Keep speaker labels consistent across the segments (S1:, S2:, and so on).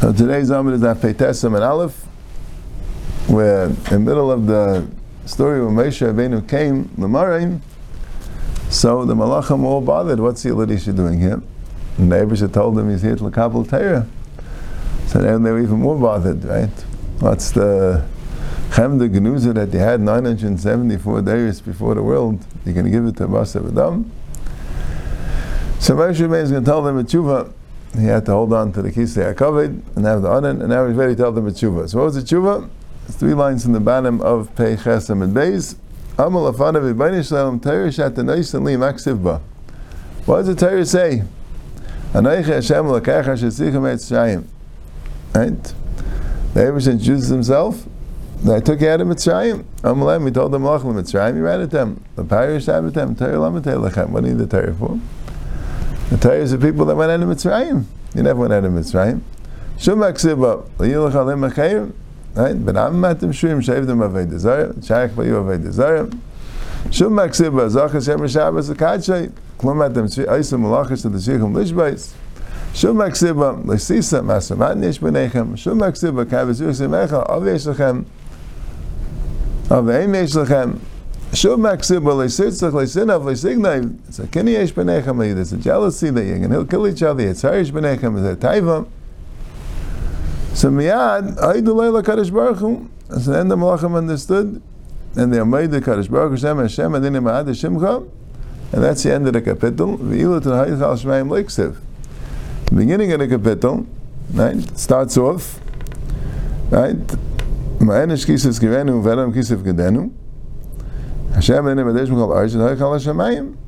S1: So today's Amid is at Peitesim and Aleph, where in the middle of the story when Moshe Rabbeinu came, Lamarim, so the Malachim were all bothered. What's the Elisha doing here? And the Abisha told them he's here to Lakabal Torah. So then they were even more bothered, right? What's the Chemda Genuza that they had 974 days before the world? You're going to give it to Basa Adam? So Moshe is going to tell them a tshuva. He had to hold on to the Kisei HaKavod and have the Anan, and now he's ready to tell them a tshuva. So what was the tshuva? It's three lines in the bottom of Pei Chesam and Beis. Amal afana v'bayni shalom Torah shat anoisen li maksiv ba. What does the Torah say? Anoiche Hashem l'kacha shetzichem et shayim. Right? The Abish introduces himself. I took out of Mitzrayim. Amalem, he told them, Lachim Mitzrayim, he ran at them. The Parish at them. Torah lechem. What do you need the Torah for? The is the people that went out of Mitzrayim. You never went out of Mitzrayim. Shum aksiba, l'yilach alim achayim. Right? But I'm matim shuim shavdim avay desire. Shaykh vayu avay desire. Shum aksiba, zachas yem shabbos akadshay. Klum atim aisim malachas to the shichum lishbais. Shum aksiba, l'sisa masamat nish b'nechem. Shum aksiba, kavizur semecha, avesh lechem. Aveim yesh It's a. There's a jealousy that you're going to kill each other. It's harish b'nechem. It's a taiva. So miyad, aidu leila kadosh baruch hu. So then the malachim understood, and they made the kadosh baruch hu Hashem Hashem adinim ma'ad shimcha, and that's the end of the capital. V'ilu to ha'id chal shmeim leiksiv. Beginning of the capital, right, starts off, right, ma'enish kisif givenu, v'adam kisif gedenu,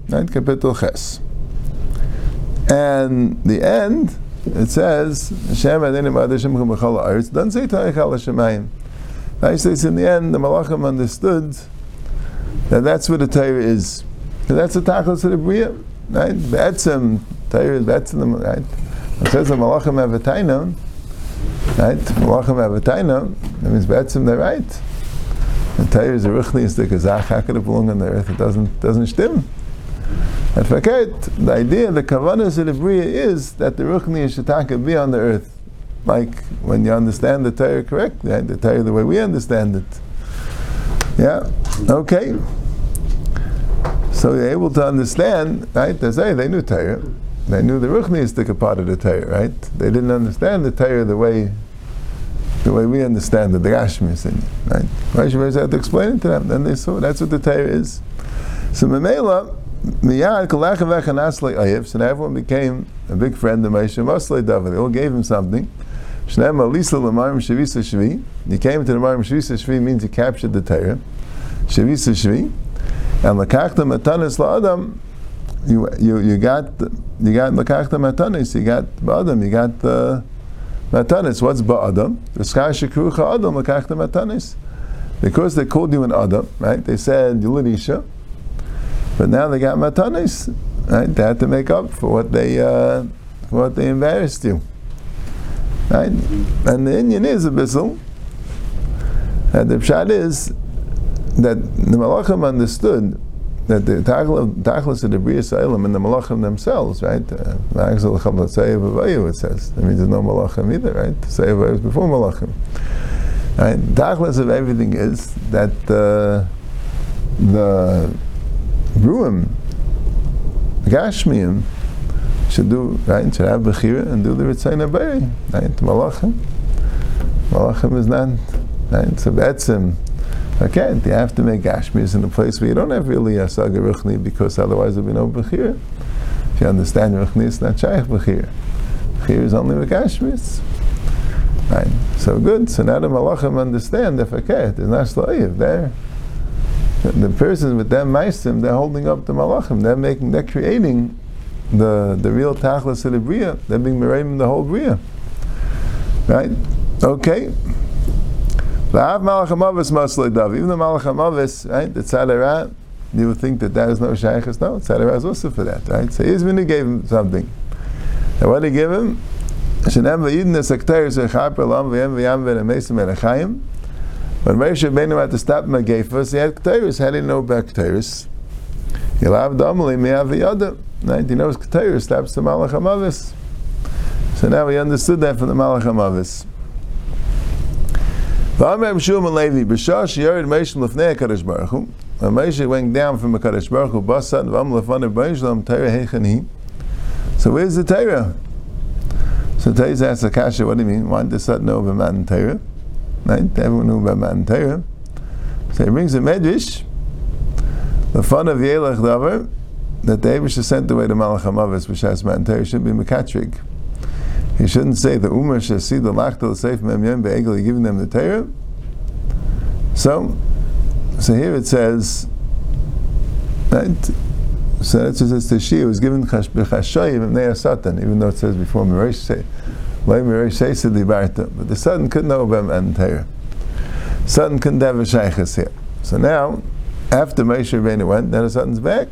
S1: 9th Kapitel Ches. And the end, it says, Hashem Adinu Ba'adashim doesn't say Ta'ich HaLashamayim. Actually, it's in the end, the Malachim understood that that's what the Torah is. And that's the Tachlis of the Bria. Right? Be'etzim, Torah is Be'etzim, right? It says the Malachim have a Tainam, right? Malachim have a Tainam, that means Be'etzim, they're right. The Torah is a ruchnius the kazach. How could it belong on the earth? It doesn't doesn't stim. And forget the idea, the kavanas of the bria is that the ruchnius shataka be on the earth, like when you understand the Torah correctly, the Torah the way we understand it. Yeah. Okay. So you're able to understand, right? They say they knew Torah. They knew the ruchnius the part of the Torah, right? They didn't understand the Torah the way the way we understand it, the Gashmis, right? Rashi had to explain it to them. Then they saw that's what the Torah is. So Memela, Miyad Kalach Vechanasle Ayiv, so everyone became a big friend of Moshe Mosley David. They all gave him something. Shneim Alisa Lamarim Shavisa Shvi. He came to the Marim Shavisa Shvi means he captured the Torah. Shavisa Shvi. And Lakachta Matanis La'adam, you, you, you got, you got Lakachta Matanis, you got Ba'adam, you got the uh, Matanis, what's ba'adam? Adam. Because they called you an adam, right? They said Yuladisha, but now they got matanis, right? They had to make up for what they uh, for what they embarrassed you, right? And the Indian is a bissel. And the pshat is that the malachim understood that the tachlis of the Bria Sa'ilim and the Malachim themselves, right? It says. That means there's no Malachim either, right? Sa'iv is before Malachim. Right? Tachlis of everything is that uh, the Ruim, Gashmiim, should do, right? Should have Bechira and do the Ritzayin Abari, right? Malachim. Malachim is not, right? So Betzim, Okay, you have to make Gashmis in a place where you don't have really a Saga Ruchni because otherwise there'll be no Bechir. If you understand Ruchni, it's not Shaykh Bechir. Bechir is only with Gashmis. Right, so good. So now the Malachim understand if okay, there's not Slayiv there. The person with them Meisim, they're holding up the Malachim. They're making, they're creating the, the real Tachlis of the Bria. They're being Merayim the whole Bria. Right? Okay. Even the Malach HaMavis, right, the Tzadara, you would think that that is no Shaykhis. No, Tzadara is also for that, right? So Izmini gave him something. And what did he give him? Shenem v'yidin es-sekteris v'chaper lam v'yem v'yam v'nemesim v'nechayim. When Moshe Rabbeinu had to stop Megefos, he had Keteiris. How did he know about Keteiris? You'll have Damali, Miyav V'yada. Right? He knows Keteiris, stops the Malach HaMavis. So now we understood that from the Malach HaMavis. Went down from Baruch. So where's the Torah? So Torah asks Akasha, what do you mean? Why did the know about Matan Torah? Right? Everyone knew about Matan Torah. So he brings a medrash, the fun of Yelech Davar, that the Abish sent away to Malach HaMavis, which has Matan Torah, should be Mekatrig. He shouldn't say the Umar Shasi, the Lachtel Seif Mem Yem Be'egel, giving them the Torah. So, so here it says, right? So that's what it says to Shia, was given Chashayim and Nea Satan, even though it says before Mirish say, Lay Mirish say Barta. But the Satan couldn't know about and Torah. Satan couldn't have a Shaykhis here. So now, after Moshe Rabbeinu went, then the Satan's back.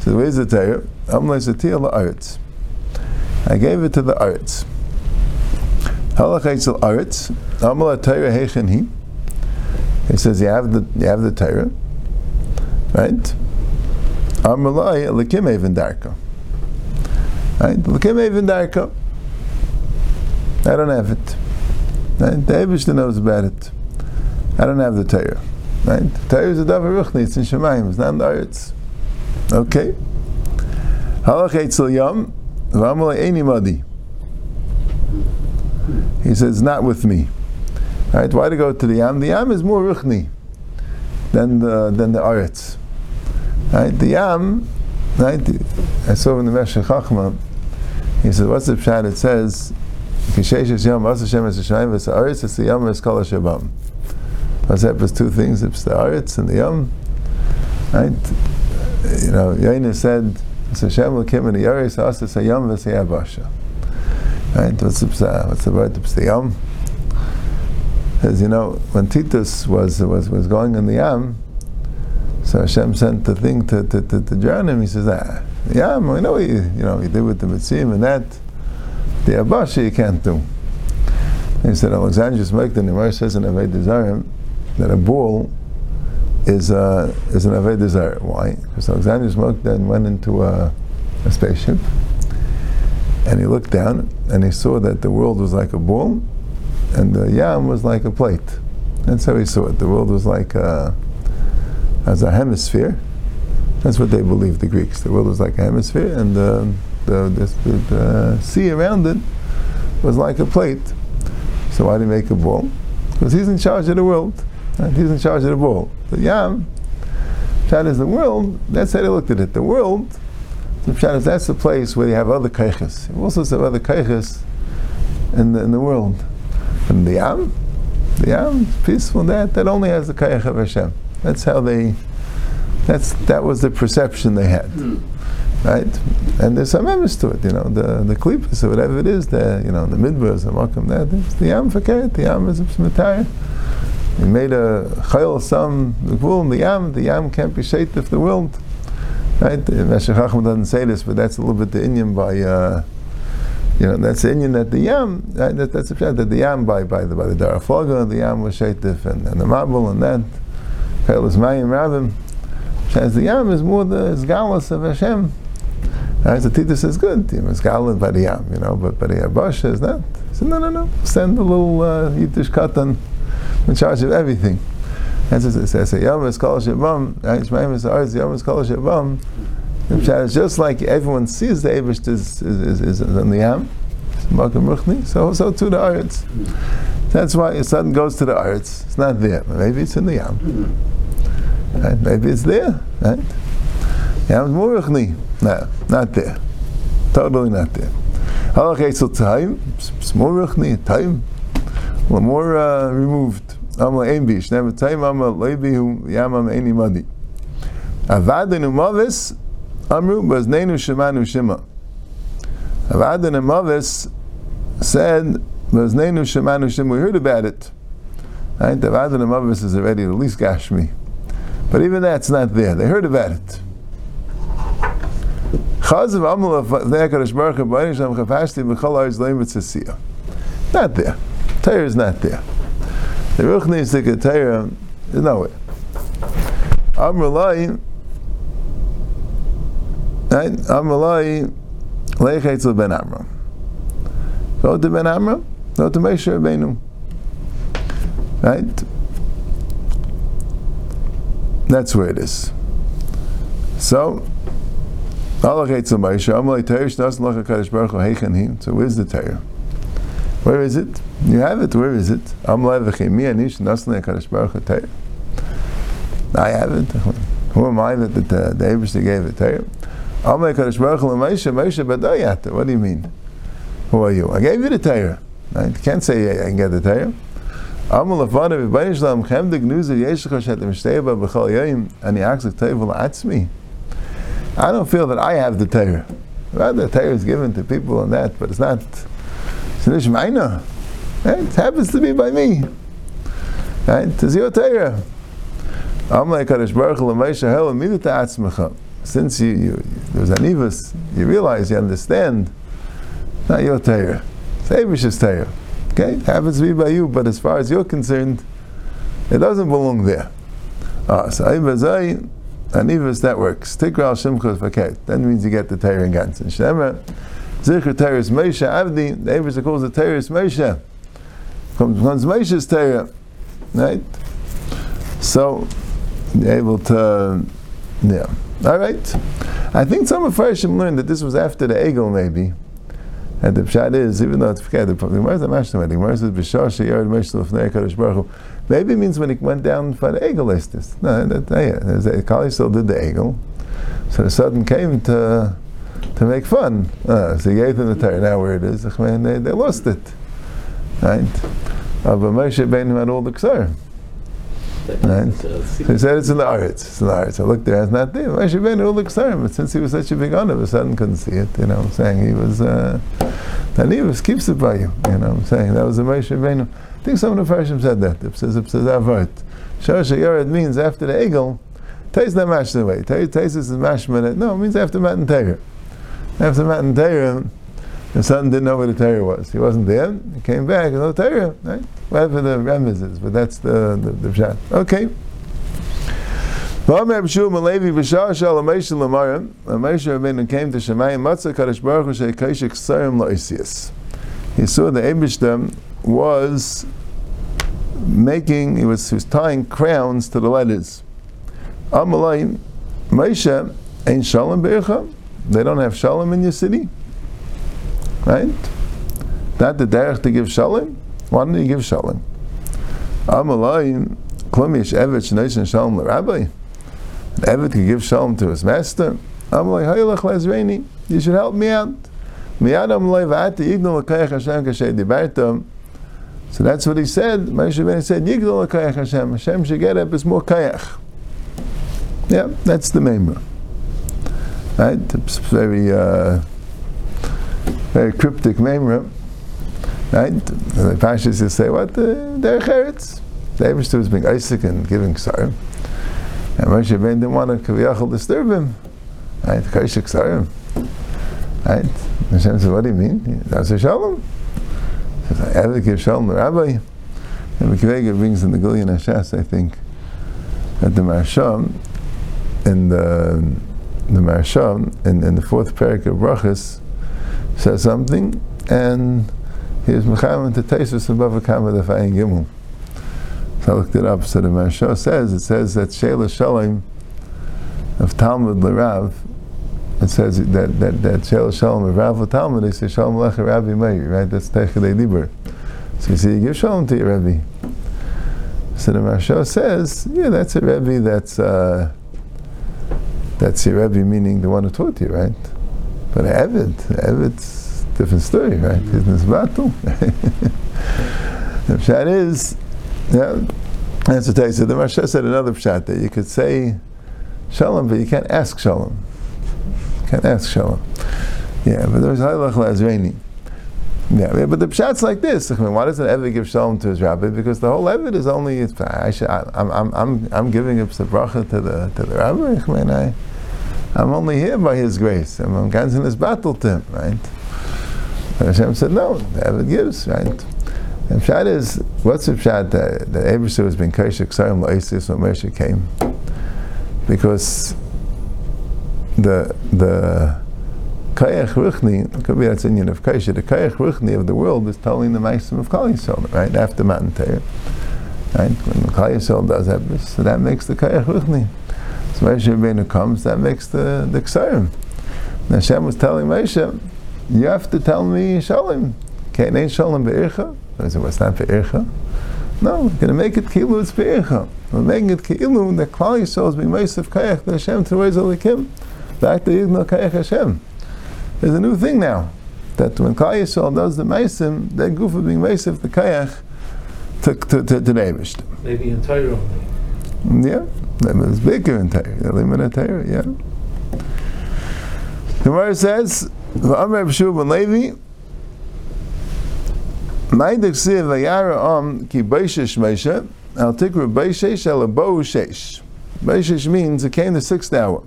S1: So where's the Torah? Amlai Satil La'aretz. I gave it to the Aretz. Halachaytzel Aretz. Amal Torah Hechen He. He says you have the you have the Torah, right? Amalai Lekim Even Darka. Right? Lekim Even Darka. I don't have it. Right? The Abishta knows about it. I don't have the Torah. Right? The Torah is a Davar Ruchni. It's in Shemaim. It's not in the Aretz. Okay. Halachaytzel Yom. He says, not with me. Right? Why to go to the Yam? The Yam is more ruchni than the than the Aretz. Right? The Yam, right? I saw in the Meshech Chachma, he says, what's the pshat? It says, Kishesh Yam, Asa Shem Es Shemaim, Ves Aretz, the Yam, Es Kol Shabam. What's that? It's two things, it's the Aretz and the Yam. Right? You know, Yaina said, so Hashem Lakim in the Yaris Asa Sayam V'Sayabasha. Right? What's the what's the word? The Yam. As you know, when Titus was was was going in the Yam, so Hashem sent the thing to to, to, to drown him. He says, Ah, Yam, we know you you know you did with the Mitzim and that. The Abasha you can't do. And he said Alexandrius Mekh, the Nimar says in Aved Dezarim that a bull is uh, is an Aved desire. Why? Because Alexander Smoke then went into a, a, spaceship and he looked down and he saw that the world was like a ball and the yam was like a plate. That's how he saw it. The world was like a, as a hemisphere. That's what they believed, the Greeks. The world was like a hemisphere and the, the, the, the sea around it was like a plate. So why did he make a ball? Because he's in charge of the world. And he's in charge of the world. The Yam, Pshat is the world, that's how they looked at it. The world, the Pshat is that's the place where you have other kaiches. You also have other kaiches in the, in the world. And the Yam, the Yam peaceful, that, that only has the kaich of Hashem. That's how they, that's, that was the perception they had. Hmm. Right? And there's some evidence to it, you know, the, the klippas or whatever it is, the, you know, the midbars, the makam, that, the Yam fakir, the Yam is a. He made a chayil some the in the yam. The yam can't be shait if the world. Right? Meshech Chachma doesn't say this, but that's a little bit the Indian by. Uh, you know, that's the Indian that the yam. Right? That, that's the that the yam by by the by the darafoga, the yam was shaitif and, and the mabul and that. Chayil is mayim rabim. As the yam is more the galus of Hashem. Right? The Titus is good. He was galant by the yam, you know, but by the Abasha is not. So no, no, no. Send a little uh, yiddish katan in charge of everything. That's what it says. Yom is kol shabam. Yishmaim is ours. Yom is. It's just like everyone sees the Abish is, is, is, on the Yam, so so to the Aretz. That's why the son goes to the Aretz. It's not there. Maybe it's in the Yam. Right? Maybe it's there. Right? Yam is No, not there. Totally not there. Halach so time. It's more time. more uh, removed. Amla ein bish. Never time Amla leibi hu yamam eni madi. Avadin umavis amru baznenu shemanu shema. Avadin umavis said baznenu shemanu shema. We heard about it. Right? The Avadin umavis is already at least Gashmi. But even that's not there. They heard about it. Not there. Torah is not there. The Ruch needs to get Torah. There's no way. Amrulai, right? Amrulai, Leichetzel ben Amram. Go to ben Amram, go to Moshe Rabbeinu. Right? That's where it is. So, Allah Moshe, Amrulai Torah, Shnas Lacha Kadosh Baruch Hu, Heichen So where's the Torah? Where is it? You have it, where is it? I have it. Who am I that the, the, the Abish gave it Moshe, Moshe What do you mean? Who are you? I gave you the Torah. You can't say I can get the Torah. Amal Lefana V'Bayin Shalom Chem the Gnuzer Yeshach Shet Mishteba B'Chol Yoyim Ani Achzik Tevel Atzmi. I don't feel that I have the Torah. Rather, the Torah is given to people and that, but it's not. It's not Shemaina. It happens to be by me. Right? It's your Torah. Amalei Kadosh Baruch Hu Hel Amidu Ta'atzmecha. Since you, you there's anivus, you realize, you understand, not your Torah. It's Abish's Torah. Okay? It happens to be by you, but as far as you're concerned, it doesn't belong there. Ah, so Ibazai, anivus, that works. Tikra al Shimcha Faket. That means you get the Torah in Gansen. Shemra, Zikr Torah is Moshe Avdi, the Abish calls the Torah is Moshe. Comes, comes Moshe's Torah. Right? So, able to, yeah. All right. I think some of Farshim learned that this was after the Egel, maybe. And the pshat is, even though it's forget the Gemara is a the Gemara b'shar Kadosh Baruch. Maybe it means when he went down for the Egel listis. No, that, yeah, Kali still did the Egel, so the sudden came to to make fun. Uh, so he gave them the Torah. Now where it is, they, they lost it, right? But Moshe Beinim had all the ksar. Right? So he said it's in the Aretz. It's in the Aretz. I looked there, it's not there. Moshe Beinim looks there, but since he was such a big honor, the sudden couldn't see it. You know what I'm saying? He was, uh, Tanivus keeps it by you. You know what I'm saying? That was the Moshe Beinim. I think some of the Farshim said that. It says, it says Avart. Shosha Yored means after the eagle, Taste not mash the way. Taste is the mashman. No, it means after Matan Torah. After Matan Torah, the son didn't know where the Torah was. He wasn't there. He came back, no Torah, right? Whatever the remez is, but that's the the, the. Okay. V'amer B'shul Malevi B'shar Shal Amesha Amesha Rabbeinu came to Shemayim Matzah Kadosh Baruch Hu He saw the Eibishtem was making, he was, he was tying crowns to the letters. Amalai Moshe ain't Shalom Be'echa They don't have Shalom in your city right? Not the derech to give shalom. Why don't you give shalom? Amalayim klumish evet shneishin shalom l'rabbi. An evet can give shalom to his master. Amalay hayilach lezreini. You should help me out. Miyad amalay v'ati yigdol l'kayach Hashem kashay dibartam. So that's what he said. Moshe Rabbeinu said, Yigdol l'kayach Hashem. Hashem should get up as more kayach. Yeah, that's the memra. Right? It's very... Uh, very cryptic memra, right? The Pashas just say, what? The Derech Eretz. The Eberster was being Isaac and giving Ksarim. And Moshe Ben didn't want to Kaviyachal disturb him. Right? Kaish Ksarim. Right? Hashem says, what do you mean? That's a Shalom. He says, I have to give Shalom to Rabbi. And Mekivega brings in the Gilyon HaShas, I think, that the Marsham, in the the Marsham, in, in the fourth parak of Brachas, says something, and he was Mechaim to Tesis and Bava Kama the Fayin Gimel. So I looked it up. So the Maharsha says, it says that Sheila Shalom of Talmud Larav, it says that that that Sheila Shalom of Rav Talmud, they say Shalom Lecha Rabbi Meir, right? That's Techadei Liber. So you see, you give Shalom to your Rebbe. So the Maharsha says, yeah, that's a Rebbe that's, uh, that's your Rebbe, meaning the one who taught you, right? But Evid, Evid's different story, right? Mm-hmm. In his battle. the pshat is, yeah, that's what I said. The Maharsha said another pshat that you could say shalom, but you can't ask shalom. You can't ask shalom. Yeah, but there's halach lazreini. Yeah, but the pshat's like this. I mean, why doesn't Evid give shalom to his rabbi? Because the whole Evid is only. I should, I, am I'm, I'm, I'm giving a bracha to the to the rabbi. I mean, I. I'm only here by His grace. I'm, I'm in battle to Him, right? And Hashem said, no, David gives, right? And Pshat is, what's the Pshat that, that has been Kaishak Sarim La'isis when Moshe came? Because the, the, Kayach Ruchni, could be that's Indian of Kaisha, the Kayach Ruchni of the world is telling the Meisim of Kali right, after Matan Torah. Right, when Kali Yisrael does that, so that makes the Kayach Ruchni. So Moshe Rabbeinu comes, that makes the, the Ksarim. And Hashem was telling Moshe, you have to tell me Shalom. Can't ain't Shalom Be'ircha? I said, what's that Be'ircha? No, we're going to make it Kilu, it's Be'ircha. We're making it Kilu, that Kali Yisrael is being of Kayach, the Hashem to raise Alikim. Back to Yidna Kayach Hashem. There's a new thing now. That when Klal Yisrael does the Meisim, that goof of being Meisim, the Kayach, to, to, to, to.
S2: Maybe in Torah only.
S1: Yeah, it's bigger in Torah. Limit of Torah, yeah. The Gemara says, "V'amar B'shuv ben Levi." Ma'id ksiv v'yara om ki beishesh Moshe al tikru beishesh el bo shesh. Beishesh means it came the sixth hour.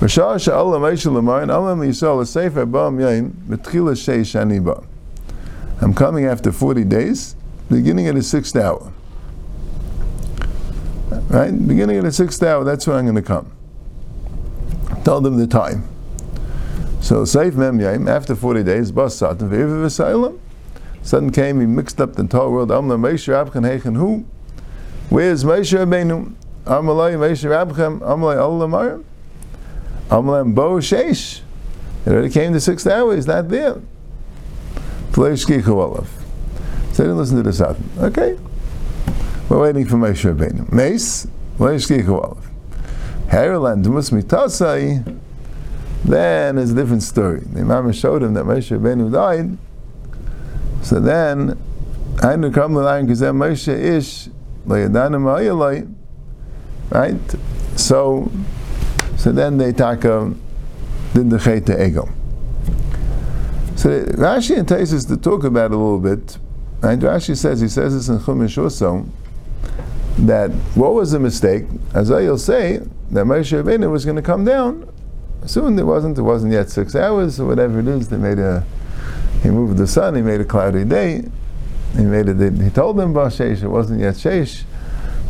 S1: L'mar and Olam sheish ani ba. I'm coming after 40 days, beginning at the sixth hour. Right? Beginning of the sixth hour, that's when I'm going to come. Tell them the time. So Seif Mem Yaim, after 40 days, Bas Satan, Ve'ev V'Sailam, Satan came, he mixed up the entire world, Amla Moshe Rabchan Heichen Hu, where's Moshe Rabbeinu? Amalai Moshe Rabchan, Amalai Allah Marim, Amalai Bo Sheish. It already came the sixth hour, he's not there. Fleish Kichu Olav. So they didn't listen to the Satan. Okay. We're waiting for Moshe Rabbeinu. Mace, Fleish Kichu Olav. Heraland Mus Mitasai, then it's a different story. The Imam showed him that Moshe Rabbeinu died. So then, line because then Moshe ish layadanim ayalay, right? So, so then they taka did the chayta ego. So Rashi Taisus to talk about it a little bit. And Rashi says he says this in Chumash also that what was the mistake? As I'll say that Moshe Rabbeinu was going to come down soon. There wasn't. It wasn't yet six hours or whatever it is. They made a. He moved the sun. He made a cloudy day. He made it. He told them about Sheish. It wasn't yet Sheish.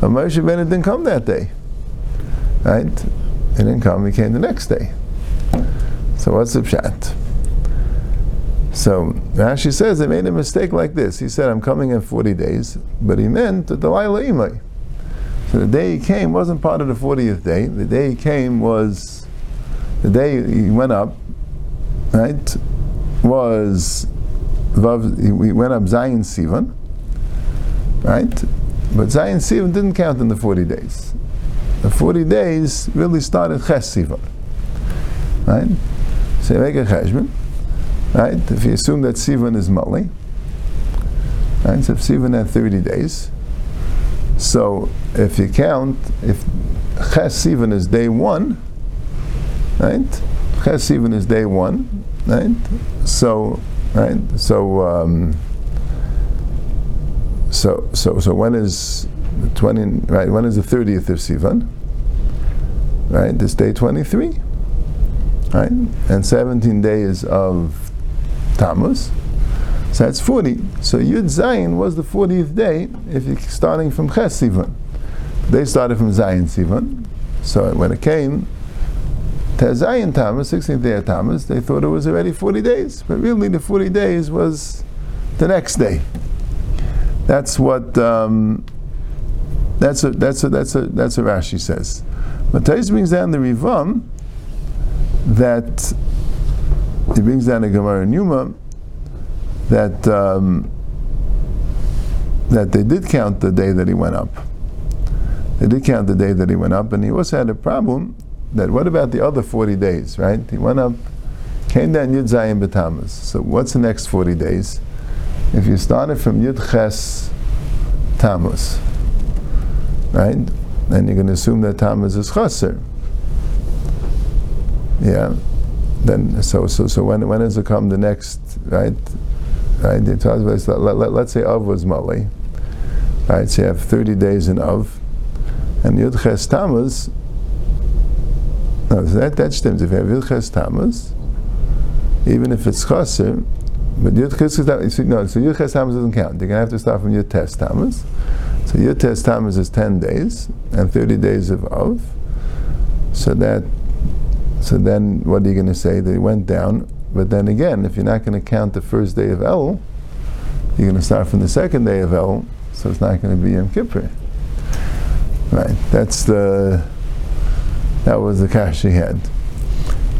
S1: But Moshe Rabbeinu didn't come that day. Right? He didn't come. He came the next day. So what's the pshat? So Rashi says they made a mistake like this. He said, "I'm coming in 40 days," but he meant the Delilah Imai. So the day he came wasn't part of the 40th day. The day he came was the day he went up, right, was we went up Zayin Sivan, right? But Zayin Sivan didn't count in the 40 days. The 40 days really started Ches Sivan, right? So make a cheshbon, right? If you assume that Sivan is Mali, right? So if Sivan had 30 days, so if you count, if Ches even is day one, right? Ches even is day one, right? So, right? So, um, so, so, so when is the twenty? Right? When is the thirtieth of Sivan? Right? This day twenty-three, right? And seventeen days of Tammuz. So that's forty. So Yud Zayin was the fortieth day if you're starting from Ches Sivan. They started from Zayin Sivan. So when it came Tezayin Tammuz, 16th day of Tammuz, they thought it was already 40 days, but really the 40 days was the next day. That's what um, that's a that's a that's a that's Rashi says. But Tais brings down the Rivam that he brings down the Gemara Numa that um, that they did count the day that he went up. They did count the day that he went up, and he also had a problem that what about the other 40 days, right? He went up, came down Yud Zayin B'Tammuz. So what's the next 40 days? If you started from Yud Ches Tammuz, right? Then going to assume that Tammuz is Chaser. Yeah. Then, so, so, so when, when does it come the next, right? Right? Let, let, let's say Av was Mali. Right? So you have 30 days in Av. And Yud Ches Tammuz, no, that, that stems. If you have Yilches Tammuz, even if it's Chaser, but Yilches Tammuz, no, so Yilches Tammuz doesn't count. You're going to have to start from Yilches Tammuz. So Yilches Tammuz is 10 days, and 30 days of Av. So that, So then, what are you going to say? They went down. But then again, if you're not going to count the first day of El, you're going to start from the second day of El, so it's not going to be Yom Kippur. Right. That's the. That was the cash he had.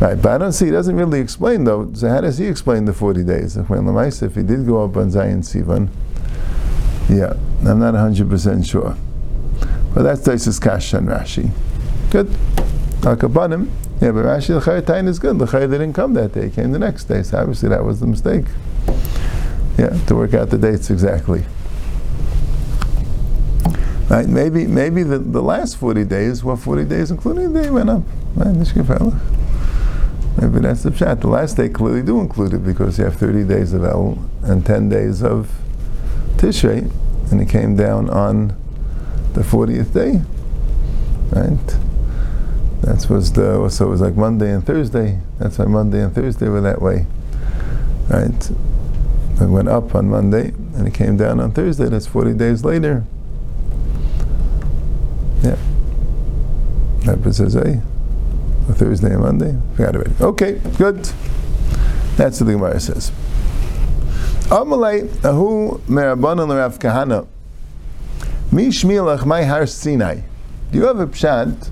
S1: Right, but I don't see. He doesn't really explain though. So how does he explain the forty days? If when if he did go up on Zayin Sivan, yeah, I'm not hundred percent sure. But that's Taisus Kash and Rashi. Good. Akabanim. Yeah, but Rashi L'chayr is good. L'chayr didn't come that day; came the next day. So obviously that was the mistake. Yeah, to work out the dates exactly. Right, maybe maybe the, the last 40 days were 40 days, including the day went up. Right, Maybe that's the chat. The last day clearly do include it because you have 30 days of El and 10 days of Tishrei, and it came down on the 40th day. Right? That was the, so it was like Monday and Thursday. That's why Monday and Thursday were that way. Right? It went up on Monday and it came down on Thursday. That's 40 days later. Yeah. That was eh? a Thursday and Monday. Forgot already. Okay, good. That's what the Gemara says. Amalei ahu merabanan l'Rav Kahana. Mi shmilach my har Sinai. Do you have a pshat?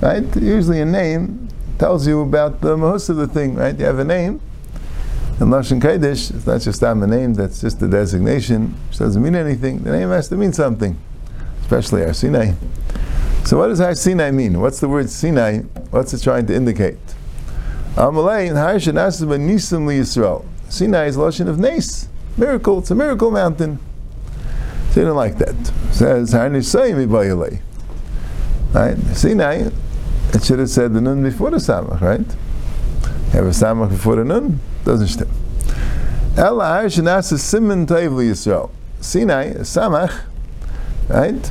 S1: Right. Usually a name tells you about the mahus of the thing. Right. You have a name. In Lashon Kodesh, it's not just a name. That's just a designation. Which doesn't mean anything. The name has to mean something, especially our Sinai. So what does Har Sinai mean? What's the word Sinai? What's it trying to indicate? Amalei Har Shanasim Nisim Yisrael. Sinai is lashon of Nes, miracle. It's a miracle mountain. So you don't like that. It says Har Nisayim Right? Sinai. It should have said the nun before the samach, right? Have a samach before the nun doesn't stem. Ella Har Shanasim Simon Taiv Yisrael. Sinai, samach, right?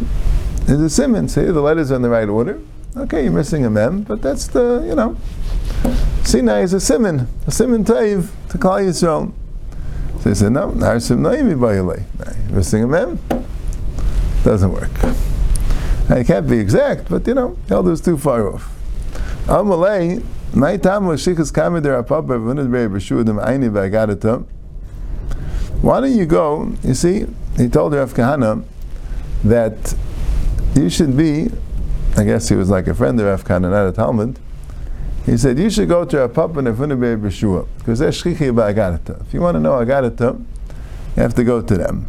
S1: There's a simon. See, the letters are in the right order. Okay, you're missing a mem, but that's the, you know. Sinai is a simon, a simon taiv to call Yisrael. So he said, no, narsim naimi bayale. Missing a mem? Doesn't work. It can't be exact, but you know, Elder is too far off. Amalei, my time was shikas kamidir apapa v'nid b'rei b'shudim aini v'agadata. Why don't you go, you see, he told Rav Kahana that you should be, I guess he was like a friend of Afkan and not a Talmud. He said, you should go to a papa and Funebe B'Shua, because they're shchichi. If you want to know agarata, you have to go to them.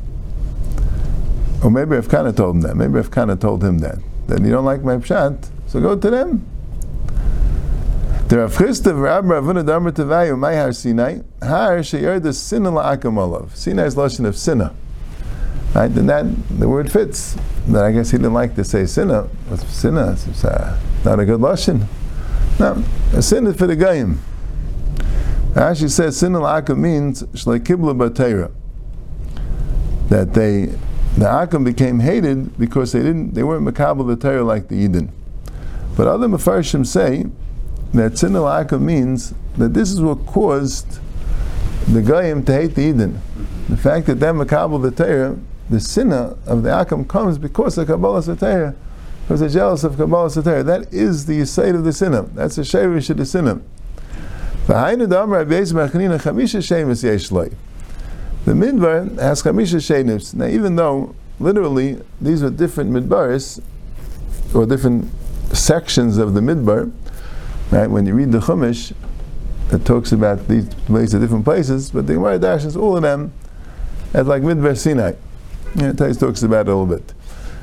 S1: Or maybe Afkana told him that. Maybe Afkana told him that. That you don't like my pshat, so go to them. The Rav Chisda Rabbi Ravuna Dharma Tavayu, my har Sinai, har sheyar the sinna la'akam olav. Sinai is lashon of sinna. Right? And that the word fits. But I guess he didn't like to say sinna. What's sinna? It's uh, not a good lashon. No, a sin for the goyim. Actually says sinna la'akam means shlekibla batera. That they, the Akam became hated because they didn't, they weren't makabel the Torah like the Eden. But other Mefarshim say that sinna la'akam means that this is what caused the goyim to hate the Eden. The fact that they're the Torah the sinna of the Akam comes because of Kabbalah Satayah, because they're jealous of Kabbalah Satayah. That is the side of the sinna. That's the shayrish of the sinna. The midbar has chamisha shenips. Now, even though literally these are different midbaris or different sections of the midbar, right? When you read the Chumash, it talks about these places, different places, but the Gemara dashes all of them as like midbar Sinai. Yeah, Tais talks about it a little bit.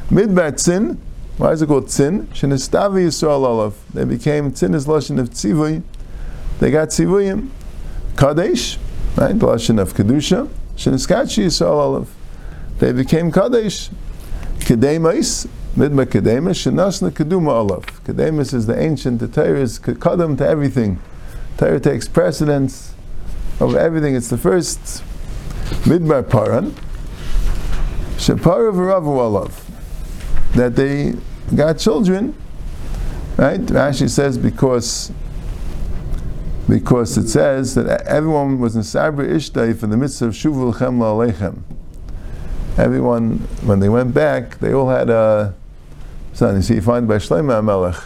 S1: Midbar tzin, why is it called tzin? Shenistavi Yisrael olav. They became tzin is lashon of tzivui. They got tzivuyim. Kadesh, right? The lashon of kedusha. Sheniskachi Yisrael olav. They became kadesh. Kedemais, midbar kedemis. Shenasna keduma olav. Kedemis is the ancient. The Torah is kadam to everything. Torah takes precedence over everything. It's the first midbar paran. Shapara v'ravu alav. That they got children, right? Rashi says because because it says that everyone was in Sabra Ishtay for the mitzvah of Shuvul Chemla Alechem. Everyone, when they went back, they all had a son. You see, you find by Shlomo Melech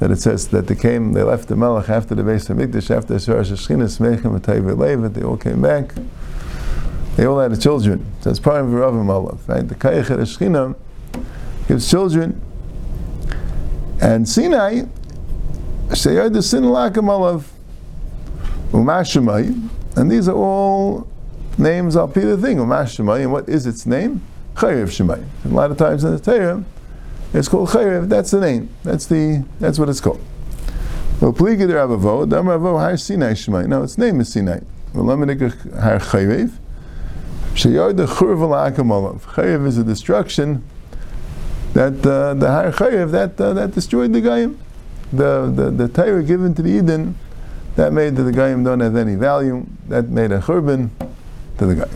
S1: that it says that they came, they left the Melech after the base of Mikdash, after the Sharash Shchinas, Mechem, Matayv, Levet, they all came back. They all had children. So it's part of Ravim Olav, right? The Kayach Shechina gives children. And Sinai, Sheyad the Sin Lakam Olav, Umashemai, and these are all names I'll the thing, Umashemai, and what is its name? Chayiv Shemai. A lot of times in the Torah, it's called Chayiv, that's the name. That's the that's what it's called. Well, Pligid Rabavo, Dam Ravo Har Sinai Shemai. No, its name is Sinai. V'lamidik Har Chayiv. Sheyard the Churv Alakamolav. Chayiv is a destruction that uh, the Har Chayiv that uh, that destroyed the Gayim. The the the Torah given to the Eden that made that the Gayim don't have any value. That made a churban to the Gayim.